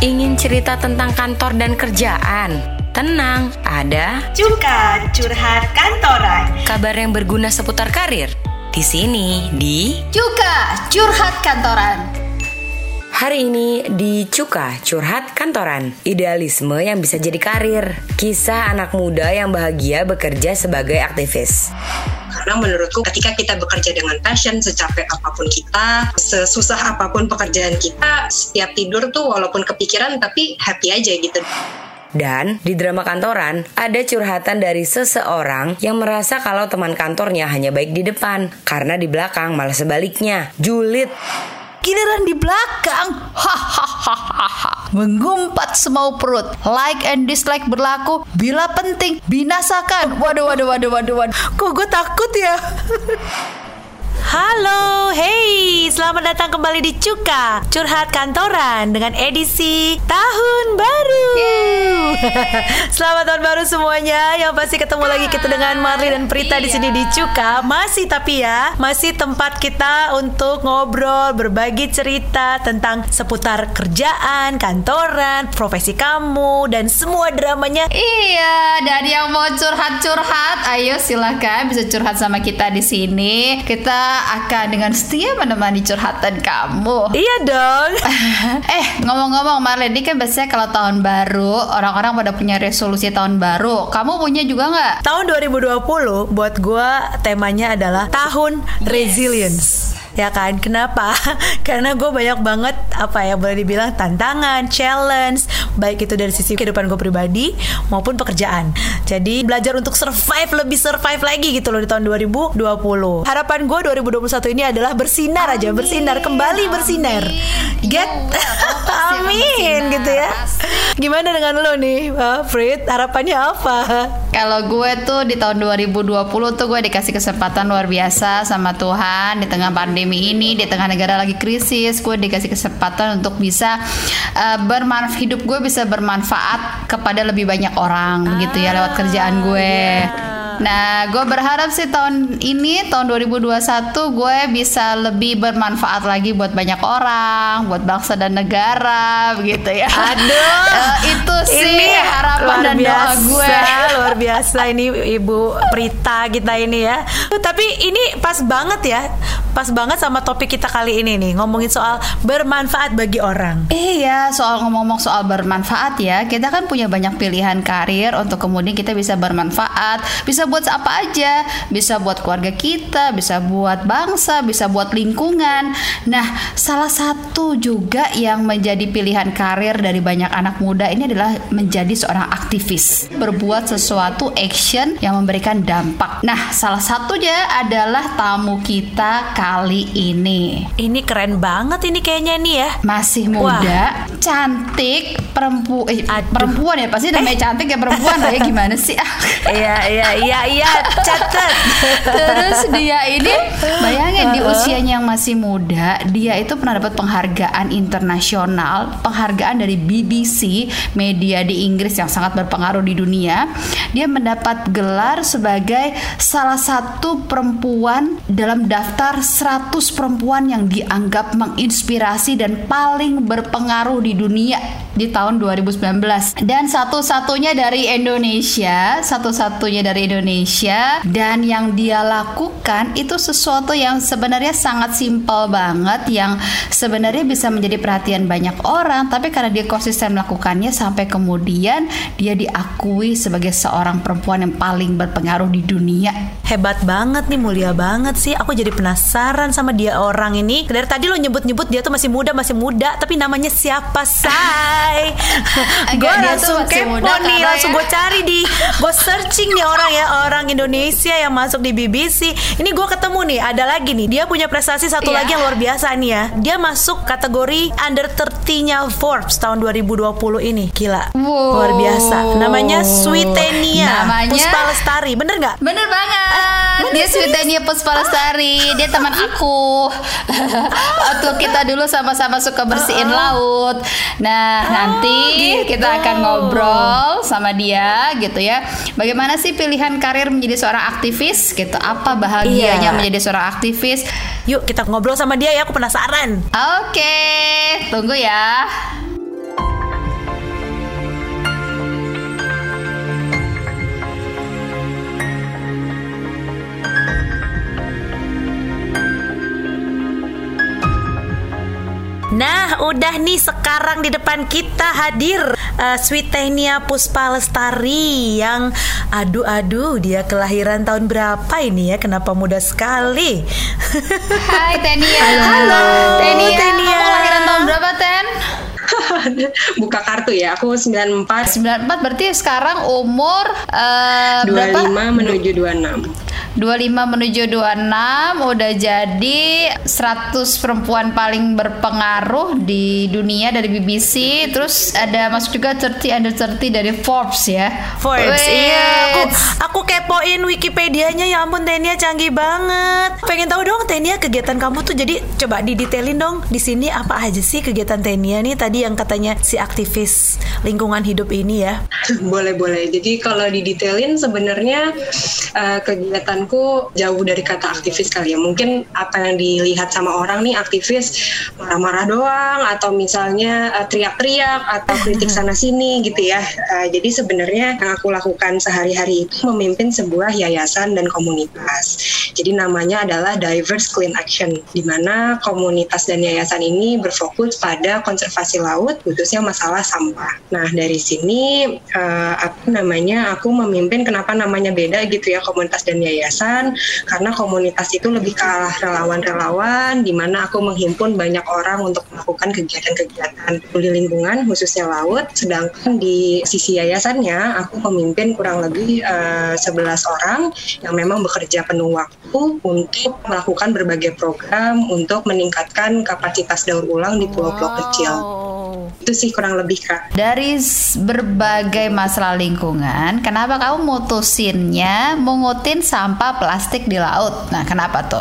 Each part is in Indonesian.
Ingin cerita tentang kantor dan kerjaan? Tenang, ada Cuka Curhat Kantoran. kabar yang berguna seputar karir. Di sini, di Cuka Curhat Kantoran. Hari ini di Cuka Curhat Kantoran Idealisme yang bisa jadi karir Kisah anak muda yang bahagia bekerja sebagai aktivis karena menurutku ketika kita bekerja dengan passion secapek apa pun kita sesusah apa pun pekerjaan kita setiap tidur tuh walaupun kepikiran tapi happy aja gitu. Dan di drama kantoran ada curhatan dari seseorang yang merasa kalau teman kantornya hanya baik di depan Karena di belakang malah sebaliknya Julid Giliran di belakang, hahaha, menggumpat semau perut. Like and dislike berlaku bila penting binasakan. Waduh, waduh, waduh, waduh, waduh. Kok gue takut ya? Halo, hey, selamat datang kembali di Cuka Curhat Kantoran dengan edisi Tahun Baru. selamat tahun baru semuanya. Yang pasti ketemu lagi kita dengan Marli dan Prita di sini di Cuka. Masih tapi ya, masih tempat kita untuk ngobrol, berbagi cerita tentang seputar kerjaan, kantoran, profesi kamu dan semua dramanya Iya, dan yang mau curhat-curhat, ayo silakan bisa curhat sama kita di sini. Kita akan dengan setia menemani curhatan kamu. Iya dong. eh ngomong-ngomong Marlene ini kan biasanya kalau tahun baru orang-orang pada punya resolusi tahun baru. Kamu punya juga nggak? Tahun 2020 buat gua temanya adalah tahun resilience. Ya kan? Kenapa? Karena gue banyak banget apa ya boleh dibilang tantangan, challenge, baik itu dari sisi kehidupan gue pribadi maupun pekerjaan. Jadi belajar untuk survive lebih survive lagi gitu loh di tahun 2020. Harapan gue 2021 ini adalah bersinar aja, bersinar kembali bersinar. Get pasti akan Amin gitu ya. Gimana dengan lo nih, uh, Frit? Harapannya apa? Kalau gue tuh di tahun 2020 tuh gue dikasih kesempatan luar biasa sama Tuhan di tengah pandemi ini, di tengah negara lagi krisis, gue dikasih kesempatan untuk bisa uh, bermanfaat hidup gue bisa bermanfaat kepada lebih banyak orang gitu ya lewat kerjaan gue. Nah, gue berharap sih tahun ini tahun 2021 gue bisa lebih bermanfaat lagi buat banyak orang, buat bangsa dan negara, begitu ya. Aduh, Eh, itu sih ini harapan luar dan doa biasa, gue. luar biasa ini Ibu Prita kita ini ya. Tapi ini pas banget ya, pas banget sama topik kita kali ini nih ngomongin soal bermanfaat bagi orang. Iya, soal ngomong-ngomong soal bermanfaat ya, kita kan punya banyak pilihan karir untuk kemudian kita bisa bermanfaat, bisa buat apa aja, bisa buat keluarga kita, bisa buat bangsa, bisa buat lingkungan. Nah, salah satu juga yang menjadi pilihan karir dari banyak anak muda ini adalah menjadi seorang aktivis, berbuat sesuatu action yang memberikan dampak. Nah, salah satunya adalah tamu kita kali ini. Ini keren banget ini kayaknya nih ya. Masih muda, cantik, perempu eh, Aduh. perempuan ya pasti namanya cantik ya perempuan lah ya gimana sih? Ah. Iya iya iya iya catat. Terus dia ini bayangin di usianya yang masih muda, dia itu pernah dapat penghargaan internasional, penghargaan dari BBC, media di Inggris yang sangat berpengaruh di dunia. Dia mendapat gelar sebagai salah satu perempuan dalam daftar 100 perempuan yang dianggap menginspirasi dan paling berpengaruh di dunia di tahun 2019 dan satu-satunya dari Indonesia satu-satunya dari Indonesia dan yang dia lakukan itu sesuatu yang sebenarnya sangat simpel banget yang sebenarnya bisa menjadi perhatian banyak orang tapi karena dia konsisten melakukannya sampai kemudian dia diakui sebagai seorang perempuan yang paling berpengaruh di dunia Hebat banget nih, mulia banget sih. Aku jadi penasaran sama dia orang ini. Dari tadi lo nyebut-nyebut dia tuh masih muda, masih muda. Tapi namanya siapa, Say? gue langsung kepo nih, langsung ya- gue cari di, gue searching nih orang ya, orang Indonesia yang masuk di BBC. Ini gue ketemu nih, ada lagi nih. Dia punya prestasi satu Iya. lagi yang luar biasa nih ya. Dia masuk kategori under 30-nya Forbes tahun 2020 ini. Gila. Wow. Luar biasa. Namanya Sweetenia Namanya? Puspa Lestari. Bener nggak? Bener banget. bener dia? Sweetenia Puspa Lestari. Dia teman aku. Waktu kita dulu sama-sama suka bersihin laut. Nah, nanti gitu. kita akan ngobrol sama dia gitu ya. Bagaimana sih pilihan karir menjadi seorang aktivis gitu? Apa bahagianya Iya. menjadi seorang aktivis? Yuk kita ngobrol sama dia ya, aku penasaran. Oke, tunggu ya. Nah, udah nih sekarang di depan kita hadir uh, Sweet Tenia Puspa Lestari yang aduh-aduh dia kelahiran tahun berapa ini ya? Kenapa muda sekali? Hai Tenia. Halo, Tenia. Tenia. Kamu kelahiran tahun berapa Ten? Buka kartu ya, aku 94 94 berarti sekarang umur uh, 25 berapa? menuju 26 25 menuju 26 udah jadi 100 perempuan paling berpengaruh di dunia dari BBC terus ada masuk juga 30 under 30 dari Forbes ya Forbes, Wait. iya. Aku, aku kepoin Wikipedianya ya ampun Tenia canggih banget. Pengen tahu dong Tenia kegiatan kamu tuh jadi coba didetailin dong di sini apa aja sih kegiatan Tenia nih tadi yang katanya si aktivis lingkungan hidup ini ya. boleh boleh jadi kalau didetailin sebenarnya uh, kegiatanku jauh dari kata aktivis kali ya. Mungkin apa yang dilihat sama orang nih aktivis marah-marah doang atau misalnya uh, teriak-teriak atau kritik sana sini gitu ya. Uh, jadi sebenarnya yang aku lakukan sehari-hari itu memimpin sebuah yayasan dan komunitas. Jadi namanya adalah Diverse Clean Action di mana komunitas dan yayasan ini berfokus pada konservasi laut khususnya masalah sampah. Nah dari sini uh, apa namanya aku memimpin kenapa namanya beda gitu ya komunitas dan yayasan karena komunitas itu lebih ke arah relawan-relawan di mana aku menghimpun banyak orang untuk melakukan kegiatan-kegiatan peduli lingkungan khususnya laut. Sedangkan di sisi yayasannya aku memimpin kurang lebih uh, 11 orang yang memang bekerja penuh waktu untuk melakukan berbagai program untuk meningkatkan kapasitas daur ulang di pulau-pulau kecil. Itu sih kurang lebih kak. Dari berbagai masalah lingkungan kenapa kamu mutusinnya mengutin sampah plastik di laut. Nah kenapa tuh?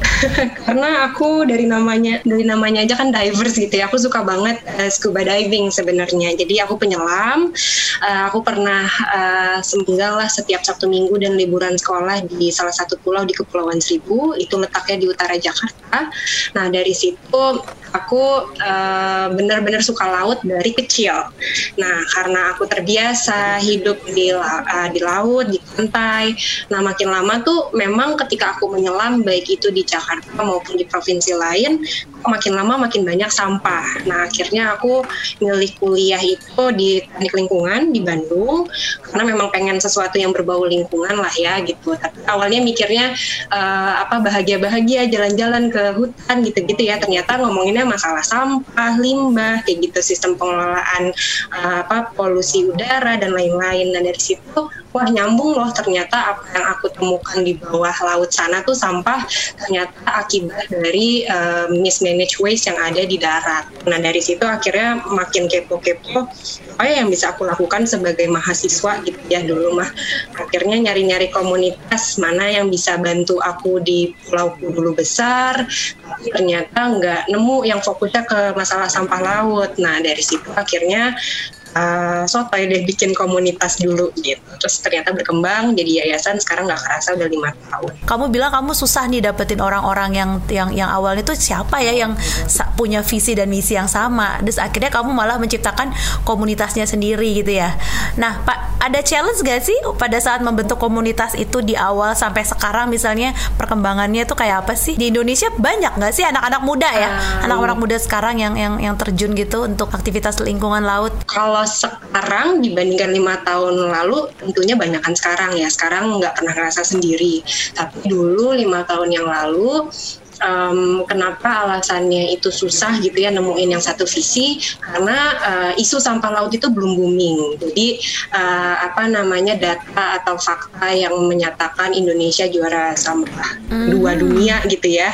Karena aku dari namanya dari namanya aja kan divers gitu ya. Aku suka banget uh, scuba diving sebenarnya. Jadi aku penyelam uh, aku pernah uh, seminggal lah setiap sabtu minggu dan liburan sekolah di salah satu pulau di kepulauan Seribu. Itu letaknya di utara Jakarta. Nah dari situ aku uh, benar-benar suka laut dari kecil. Nah karena aku terbiasa hidup di uh, di laut di pantai. Nah makin lama tuh memang ketika aku menyelam baik itu di Jakarta maupun di provinsi lain makin lama makin banyak sampah. Nah akhirnya aku milih kuliah itu di teknik lingkungan di Bandung karena memang pengen sesuatu yang berbau lingkungan lah ya gitu. Tapi awalnya mikirnya eh, apa bahagia-bahagia jalan-jalan ke hutan gitu-gitu ya. Ternyata ngomonginnya masalah sampah limbah kayak gitu sistem pengelolaan eh, apa polusi udara dan lain-lain. Dan dari situ wah nyambung loh ternyata apa yang aku temukan di bawah laut sana tuh sampah ternyata akibat dari uh, mismanaged waste yang ada di darat. Nah dari situ akhirnya makin kepo-kepo apa yang bisa aku lakukan sebagai mahasiswa gitu ya dulu mah akhirnya nyari-nyari komunitas mana yang bisa bantu aku di pulau dulu besar ternyata nggak nemu yang fokusnya ke masalah sampah laut. Nah dari situ akhirnya uh, sotoy deh bikin komunitas dulu gitu. Terus ternyata berkembang jadi yayasan sekarang nggak kerasa udah lima tahun. Kamu bilang kamu susah nih dapetin orang-orang yang yang yang awalnya tuh siapa ya yang punya visi dan misi yang sama. Terus akhirnya kamu malah menciptakan komunitasnya sendiri gitu ya. Nah, Pak, ada challenge gak sih pada saat membentuk komunitas itu di awal sampai sekarang misalnya perkembangannya tuh kayak apa sih? Di Indonesia banyak gak sih anak-anak muda ya? Anak-anak muda sekarang yang yang yang terjun gitu untuk aktivitas lingkungan laut. Kalau sekarang dibandingkan lima tahun lalu tentunya banyakkan sekarang ya. Sekarang nggak pernah ngerasa sendiri. Tapi dulu lima tahun yang lalu em, kenapa alasannya itu susah gitu ya nemuin yang satu visi karena eh, isu sampah laut itu belum booming. Jadi eh, apa namanya data atau fakta yang menyatakan Indonesia juara sampah dua dunia gitu ya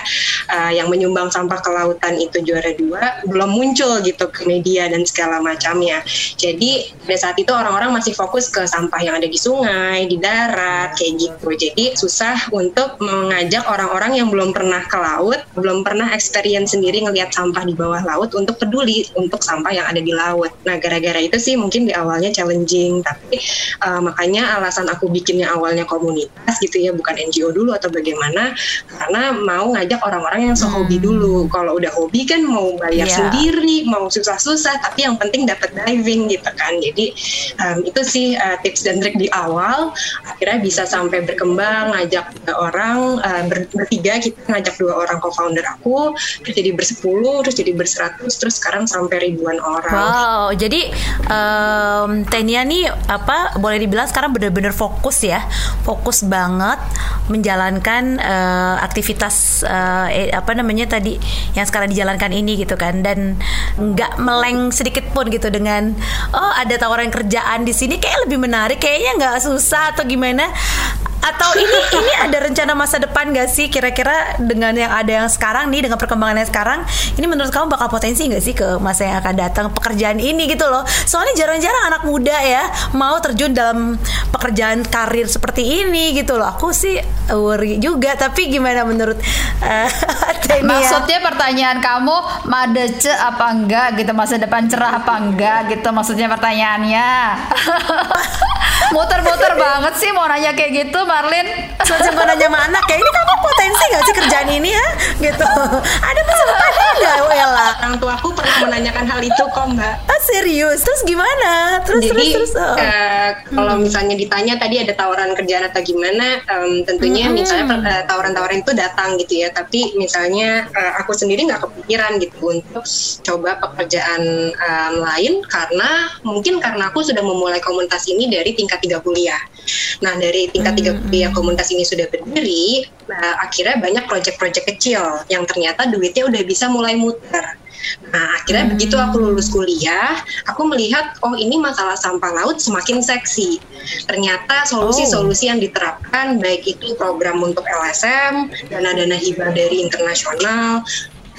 eh, yang menyumbang sampah ke lautan itu juara dua belum muncul gitu ke media dan segala macamnya. Jadi pada saat itu orang-orang masih fokus ke sampah yang ada di sungai di darat kayak gitu. Jadi susah untuk mengajak orang-orang yang belum pernah ke laut, belum pernah experience sendiri ngelihat sampah di bawah laut untuk peduli untuk sampah yang ada di laut. Nah, gara-gara itu sih mungkin di awalnya challenging, tapi uh, makanya alasan aku bikinnya awalnya komunitas gitu ya, bukan NGO dulu atau bagaimana, karena mau ngajak orang-orang yang sehobi dulu. Kalau udah hobi kan mau bayar Iya. sendiri, mau susah-susah, tapi yang penting dapat diving gitu kan. Jadi um, itu sih uh, tips dan trik di awal, akhirnya bisa sampai berkembang, ngajak orang uh, ber- bertiga kita ngajak dua orang co-founder aku, terus jadi bersepuluh, terus jadi berseratus, terus sekarang sampai ribuan orang. Wow, jadi um, Tenia nih apa boleh dibilang sekarang benar-benar fokus ya, fokus banget menjalankan uh, aktivitas uh, eh, apa namanya tadi yang sekarang dijalankan ini gitu kan, dan nggak meleng sedikit pun gitu dengan oh ada tawaran kerjaan di sini kayak lebih menarik, kayaknya nggak susah atau gimana atau ini ini ada rencana masa depan gak sih? Kira-kira dengan yang ada yang sekarang nih dengan perkembangannya sekarang ini menurut kamu bakal potensi gak sih ke masa yang akan datang pekerjaan ini gitu loh? Soalnya jarang-jarang anak muda ya mau terjun dalam pekerjaan karir seperti ini gitu loh. Aku sih worry juga tapi gimana menurut uh, maksudnya pertanyaan kamu madece apa enggak gitu? Masa depan cerah apa enggak gitu maksudnya pertanyaannya muter-muter banget sih mau nanya kayak gitu Marlin. Mau nanya sama anak kayak ini kamu potensi gak sih kerjaan ini ya? Gitu. Ada depannya nggak Wela? Orang tua aku pernah menanyakan hal itu kok mbak. Ah serius? Terus gimana? Terus jadi terus, terus oh. uh, kalau hmm. misalnya ditanya tadi ada tawaran kerjaan atau gimana um, tentunya hmm. misalnya uh, tawaran-tawaran itu datang gitu ya. Tapi misalnya uh, aku sendiri nggak kepikiran gitu untuk coba pekerjaan um, lain karena mungkin karena aku sudah memulai komunitas ini dari tingkat tiga kuliah. Nah dari tingkat tiga hmm. kuliah komunitas ini sudah berdiri, nah, akhirnya banyak proyek-proyek kecil yang ternyata duitnya udah bisa mulai muter. Nah, akhirnya hmm. begitu aku lulus kuliah, aku melihat oh ini masalah sampah laut semakin seksi. Ternyata solusi-solusi yang diterapkan baik itu program untuk LSM, dana-dana hibah dari internasional,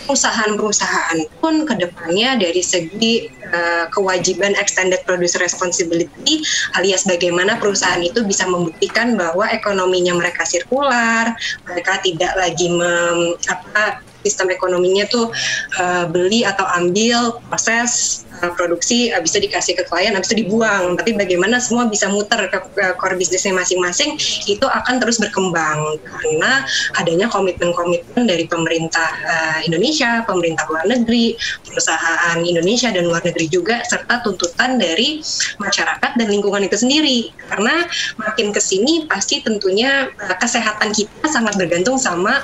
perusahaan-perusahaan pun ke depannya dari segi uh, kewajiban extended producer responsibility alias bagaimana perusahaan itu bisa membuktikan bahwa ekonominya mereka sirkular, mereka tidak lagi mem, apa sistem ekonominya tuh uh, beli atau ambil proses uh, produksi itu dikasih ke klien habis itu dibuang. Tapi bagaimana semua bisa muter ke, ke core bisnisnya masing-masing itu akan terus berkembang. Karena adanya komitmen-komitmen dari pemerintah uh, Indonesia pemerintah luar negeri perusahaan Indonesia dan luar negeri juga serta tuntutan dari masyarakat dan lingkungan itu sendiri. Karena makin ke sini pasti tentunya uh, kesehatan kita sangat bergantung sama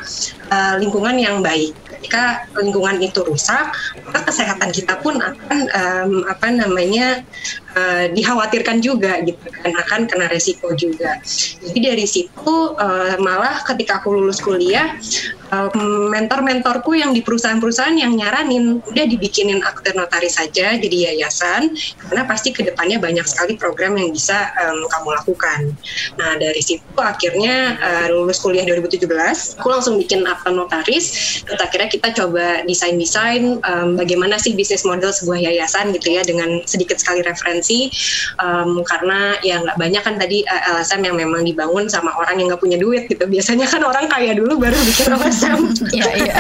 uh, lingkungan yang baik ketika lingkungan itu rusak maka kesehatan kita pun akan um, apa namanya uh, dikhawatirkan juga gitu kan akan kena resiko juga jadi dari situ uh, malah ketika aku lulus kuliah mentor-mentorku yang di perusahaan-perusahaan yang nyaranin udah dibikinin akte notaris saja jadi yayasan karena pasti ke depannya banyak sekali program yang bisa um, kamu lakukan. Nah dari situ akhirnya uh, lulus kuliah 2017, aku langsung bikin akte notaris. Terus akhirnya kita coba desain-desain um, bagaimana sih bisnis model sebuah yayasan gitu ya dengan sedikit sekali referensi um, karena ya nggak banyak kan tadi uh, eh, LSM yang memang dibangun sama orang yang nggak punya duit gitu. Biasanya kan orang kaya dulu baru bikin macam. Iya iya.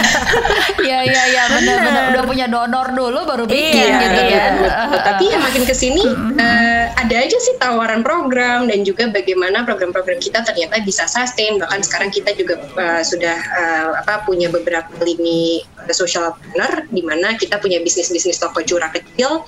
Iya iya iya benar-benar udah punya donor dulu baru bikin iya, gitu iya, ya. Tapi ya makin ke sini uh, ada aja sih tawaran program dan juga bagaimana program-program kita ternyata bisa sustain bahkan sekarang kita juga uh, sudah uh, apa punya beberapa lini social planner di mana kita punya bisnis-bisnis toko curah kecil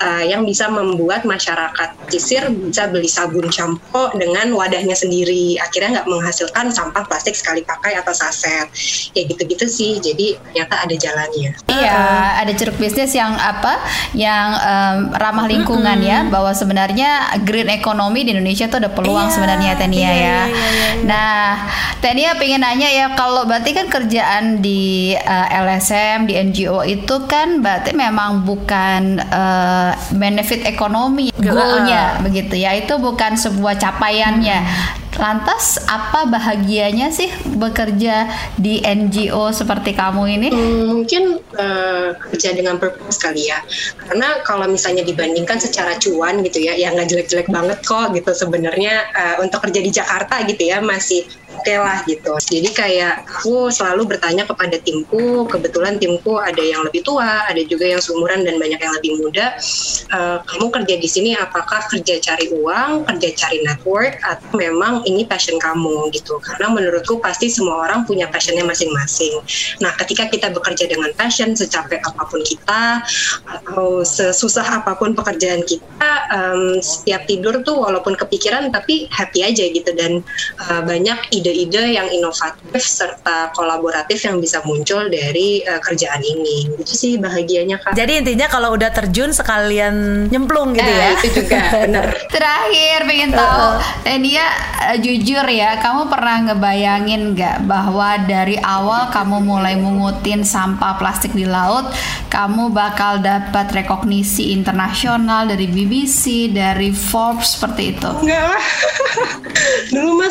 uh, yang bisa membuat masyarakat pesisir bisa beli sabun shampoo dengan wadahnya sendiri. Akhirnya nggak menghasilkan sampah plastik sekali pakai atau saset kayak gitu-gitu sih. Jadi ternyata ada jalannya. Iya ada ceruk bisnis yang apa? Yang um, ramah lingkungan mm -hmm. ya bahwa sebenarnya green economy di Indonesia tuh ada peluang iya, sebenarnya Tania iya, ya. iya, iya, iya. nah Tania pengen nanya ya kalau berarti kan kerjaan di uh, eh, LSM di NGO itu kan berarti memang bukan uh, benefit ekonomi goalnya begitu ya itu bukan sebuah capaiannya hmm. Lantas apa bahagianya sih bekerja di NGO seperti kamu ini? Hmm, mungkin uh, kerja dengan purpose kali ya. Karena kalau misalnya dibandingkan secara cuan gitu ya, ya nggak jelek-jelek banget kok gitu sebenarnya uh, untuk kerja di Jakarta gitu ya masih oke okay lah gitu. Jadi kayak aku selalu bertanya kepada timku, kebetulan timku ada yang lebih tua, ada juga yang seumuran dan banyak yang lebih muda. uh, kamu kerja di sini apakah kerja cari uang, kerja cari network, atau memang ini passion kamu gitu. Karena menurutku pasti semua orang punya passionnya masing-masing. Nah, ketika kita bekerja dengan passion, secapek apa pun kita atau sesusah apa pun pekerjaan kita, um, setiap tidur tuh walaupun kepikiran tapi happy aja gitu dan uh, banyak ide-ide yang inovatif serta kolaboratif yang bisa muncul dari uh, kerjaan ini. Itu sih bahagianya kak. Jadi intinya kalau udah terjun sekalian nyemplung gitu eh, ya. Itu juga benar. Terakhir pengen tahu, uh, dia uh, jujur ya, kamu pernah ngebayangin nggak bahwa dari awal kamu mulai mengutin sampah plastik di laut, kamu bakal dapat rekognisi internasional dari BBC, dari Forbes seperti itu? Enggak lah.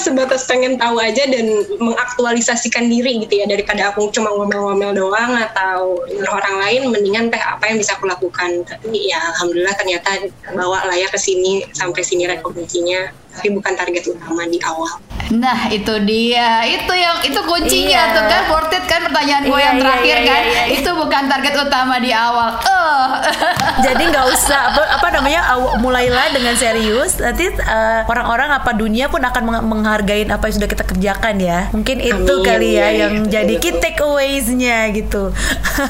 Sebatas pengen tahu aja dan mengaktualisasikan diri gitu ya daripada aku cuma ngomel-ngomel doang atau orang lain mendingan teh apa yang bisa aku lakukan. Tapi ya alhamdulillah ternyata bawa lah ya ke sini sampai sini rekognisinya tapi bukan target utama di awal. Nah itu dia, itu yang itu kuncinya Iya. tuh kan worth it kan pertanyaan gue Iya, yang iya, terakhir iya, kan, iya, iya. itu bukan target utama di awal. Eh, Jadi nggak usah apa, apa namanya mulailah dengan serius. Nanti eh, orang-orang apa dunia pun akan meng- menghargai apa yang sudah kita kerjakan ya. Mungkin itu Amin. kali ya Iya, iya, yang betul, jadi betul. key takeaways-nya gitu.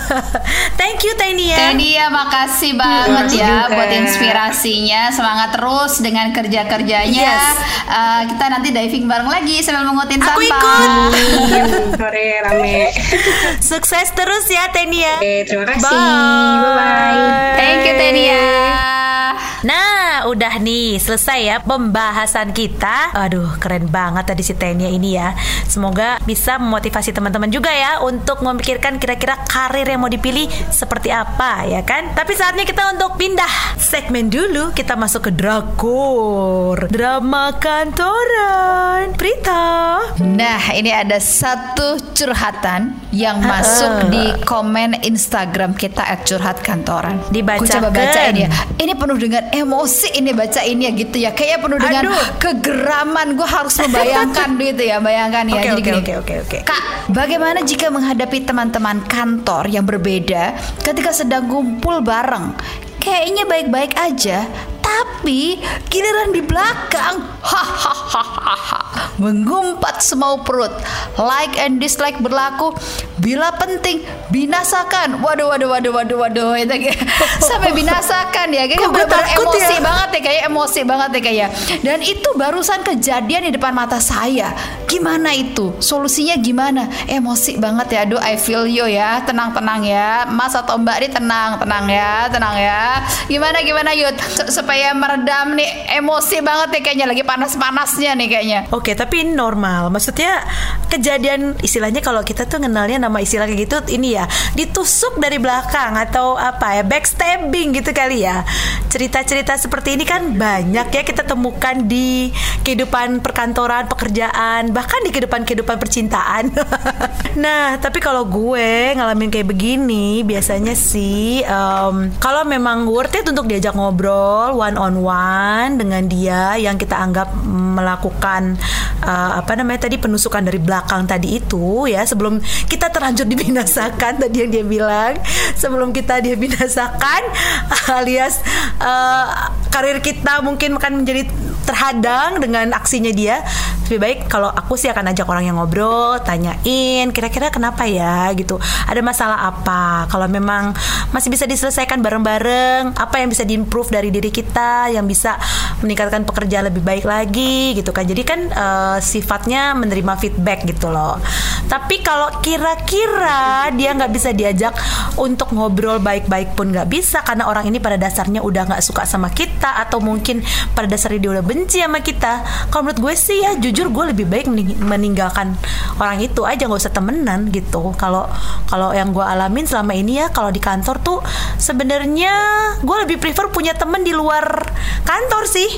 Thank you Tania. Ya makasih banget Makasih ya juga. buat inspirasinya. Semangat terus dengan kerja-kerjanya. Yes. Eh, kita nanti diving bareng lagi sambil mengutin Aku sampah. ikut. Amin. Sore rame. Sukses terus ya Tania. Oke, terima kasih. Bye. Bye-bye. Thank you Tenia. Nah, udah nih selesai ya pembahasan kita. Aduh, keren banget tadi si Tania ini ya. Semoga bisa memotivasi teman-teman juga ya untuk memikirkan kira-kira karir yang mau dipilih seperti apa ya kan. Tapi saatnya kita untuk pindah segmen dulu. Kita masuk ke drakor, drama kantoran. Prita. Nah, ini ada satu curhatan yang masuk di komen Instagram kita @curhat kantoran. Dibacakan. Gua coba bacain ya. Ini penuh dengan emosi ini baca ini ya gitu ya. Kayaknya penuh dengan Aduh. kegeraman. Gue harus membayangkan gitu ya, bayangkan ya. Oke, Jadi oke, gini. oke, oke, oke. Kak, bagaimana jika menghadapi teman-teman kantor yang berbeda ketika sedang ngumpul bareng? Kayaknya baik-baik aja, tapi giliran di belakang, hahaha, mengumpat semau perut. Like and dislike berlaku. Bila penting, binasakan. Waduh, waduh, waduh, waduh, waduh. Itu kayak- sampai binasakan ya. Kayaknya bener-bener takut emosi ya? banget ya kayak emosi banget ya kayak. Dan itu barusan kejadian di depan mata saya. Gimana itu? Solusinya gimana? Emosi banget ya. Aduh, I feel you ya. Tenang-tenang ya. Mas atau Mbak ini tenang, tenang ya, tenang ya. Gimana gimana Yud? Supaya meredam nih emosi banget ya kayaknya lagi panas-panasnya nih kayaknya. Oke, tapi ini normal. Maksudnya kejadian istilahnya kalau kita tuh kenalnya nama istilah kayak gitu ini ya ditusuk dari belakang atau apa ya backstabbing gitu kali ya. Cerita-cerita seperti ini kan banyak ya kita temukan di kehidupan perkantoran, pekerjaan, bahkan di kehidupan kehidupan percintaan. nah, tapi kalau gue ngalamin kayak begini biasanya sih em, kalau memang worth it untuk diajak ngobrol one on one dengan dia yang kita anggap melakukan eh, apa namanya tadi penusukan dari belakang tadi itu ya sebelum kita terlanjur dibinasakan tadi yang dia bilang sebelum kita dia binasakan alias eh, karir kita mungkin akan menjadi terhadang dengan aksinya dia lebih baik kalau aku sih akan ajak orang yang ngobrol tanyain kira-kira kenapa ya? gitu. Ada masalah apa? Kalau memang masih bisa diselesaikan bareng-bareng apa yang bisa diimprove dari diri kita yang bisa meningkatkan pekerjaan lebih baik lagi gitu kan. Jadi kan eh, sifatnya menerima feedback gitu loh. Tapi kalau kira-kira dia nggak bisa diajak untuk ngobrol baik-baik pun nggak bisa karena orang ini pada dasarnya udah nggak suka sama kita atau mungkin pada dasarnya dia udah benci sama kita. Kalau menurut gue sih ya jujur gue lebih baik mening- meninggalkan orang itu. Aja nggak usah temenan gitu. Kalau kalau yang gue alamin selama ini ya kalau di kantor tuh sebenarnya gue lebih prefer punya temen di luar kantor sih.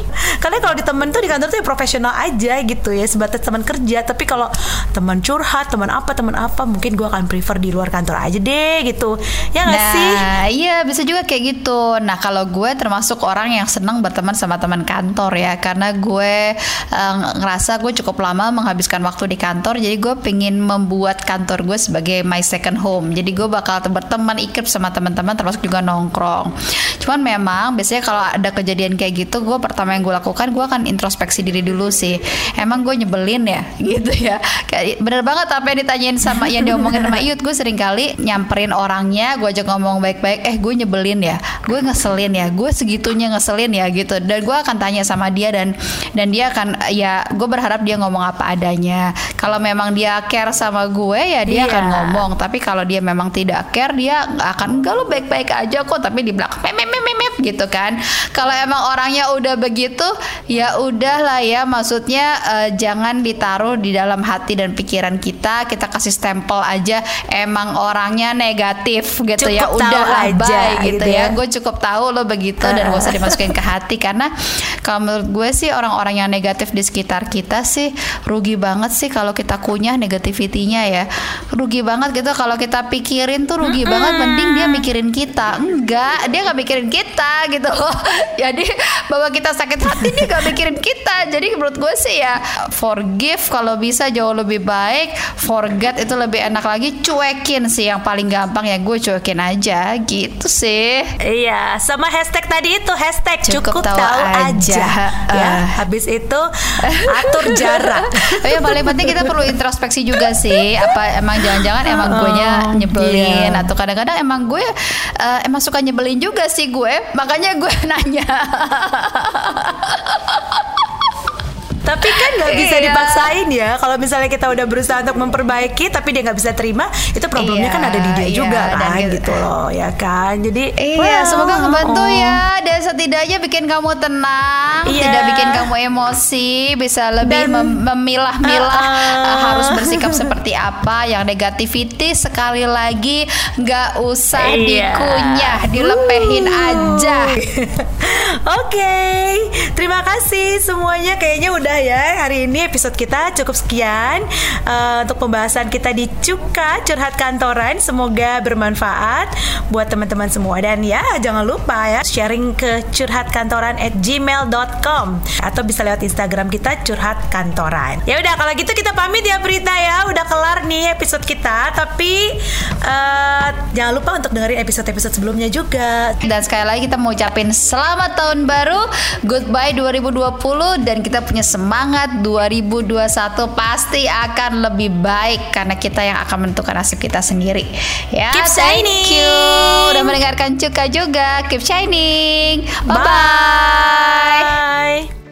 Karena kalau di temen tuh di kantor tuh ya profesional aja gitu ya sebatas teman kerja. Tapi kalau teman curhat teman apa teman apa mungkin gue akan prefer di luar kantor aja deh gitu. Ya nggak sih? Nah, iya bisa juga kayak gitu. Nah, kalau gue termasuk orang yang senang berteman sama teman kantor ya, karena gue eh, ngerasa gue cukup lama menghabiskan waktu di kantor, jadi gue pengen membuat kantor gue sebagai my second home. Jadi gue bakal berteman ikut sama teman-teman, termasuk juga nongkrong. Cuman memang biasanya kalau ada kejadian kayak gitu, gue pertama yang gue lakukan gue akan introspeksi diri dulu sih. Emang gue nyebelin ya, gitu ya. Kayak bener banget apa yang ditanyain sama yang diomongin sama Iyut, gue sering kali nyamperin orangnya, gue ajak ngomong baik-baik, eh gue nyebelin ya, gue ngeselin ya, gue segitunya ngeselin ya gitu. Dan gue akan tanya sama dia dan dan dia akan ya gue berharap dia ngomong apa adanya. Kalau memang dia care sama gue ya dia Iya. akan ngomong. Tapi kalau dia memang tidak care dia akan enggak lo baik-baik aja kok. Tapi di belakang gitu kan. Kalau emang orangnya udah begitu ya udahlah ya. Maksudnya eh, jangan ditaruh di dalam hati dan pikiran kita. Kita kasih stempel aja. Emang orangnya negatif gitu ya. Cukup tahu Udahlah aja bye gitu gitu ya. ya. Gue cukup tahu lo begitu dan gak usah dimasukin ke hati karena kalau menurut gue sih orang-orang yang negatif di sekitar kita sih rugi banget sih kalau kita kunyah negativitinya ya rugi banget gitu kalau kita pikirin tuh rugi banget mending dia mikirin kita enggak dia nggak mikirin kita gitu jadi bahwa kita sakit hati dia nggak mikirin kita jadi menurut gue sih ya forgive kalau bisa jauh lebih baik forget itu lebih enak lagi cuekin sih yang paling gampang ya gue cuekin aja gitu sih Iya, sama hashtag tadi itu hashtag Cukup cukup, tahu tahu, aja. aja. Ya, Eh. habis itu atur jarak. Yang paling penting kita perlu introspeksi juga sih. Apa emang jangan-jangan emang gue nya nyebelin iya. atau kadang-kadang emang gue eh, emang suka nyebelin juga sih gue. Makanya gue nanya. Tapi kan nggak bisa Iya. dipaksain ya. Kalau misalnya kita udah berusaha untuk memperbaiki, tapi dia nggak bisa terima, itu problemnya Iya, kan ada di dia iya, juga kan, gitu. gitu loh, ya kan. Jadi, Iya, well, semoga ngebantu oh. ya dan setidaknya bikin kamu tenang, Iya. tidak bikin kamu emosi, bisa lebih Dan- mem- memilah-milah Uh-uh. uh, harus bersikap seperti apa. Yang negativity sekali lagi nggak usah Iya. dikunyah, dilepehin aja. Oke, terima kasih semuanya. Kayaknya udah ya hari ini episode kita cukup sekian eh, untuk pembahasan kita di Cuka Curhat Kantoran. Semoga bermanfaat buat teman-teman semua dan ya jangan lupa ya sharing ke curhatkantoran at gmail.com atau bisa lewat Instagram kita Curhat Kantoran. Ya udah kalau gitu kita pamit ya Prita ya. Udah kelar nih episode kita, tapi eh, jangan lupa untuk dengerin episode-episode sebelumnya juga. Dan sekali lagi kita mau ucapin selamat tahun baru, goodbye 2020 dan kita punya semangat 2021 pasti akan lebih baik karena kita yang akan menentukan nasib kita sendiri. Ya, Keep shining. Thank you. Udah mendengarkan Cuka juga. Keep shining. Bye bye. Bye.